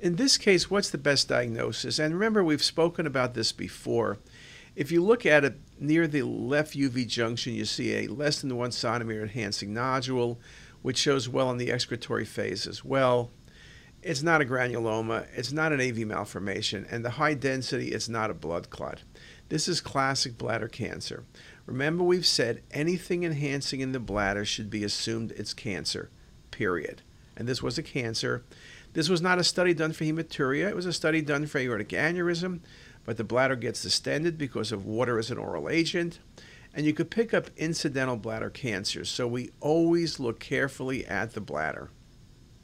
In this case, what's the best diagnosis? And remember, we've spoken about this before. If you look at it near the left UV junction, you see a less than one centimeter enhancing nodule, which shows well in the excretory phase as well. It's not a granuloma, it's not an AV malformation, and the high density is not a blood clot. This is classic bladder cancer. Remember, we've said anything enhancing in the bladder should be assumed it's cancer, period. And this was a cancer. This was not a study done for hematuria, it was a study done for aortic aneurysm, but the bladder gets distended because of water as an oral agent. And you could pick up incidental bladder cancers, so we always look carefully at the bladder.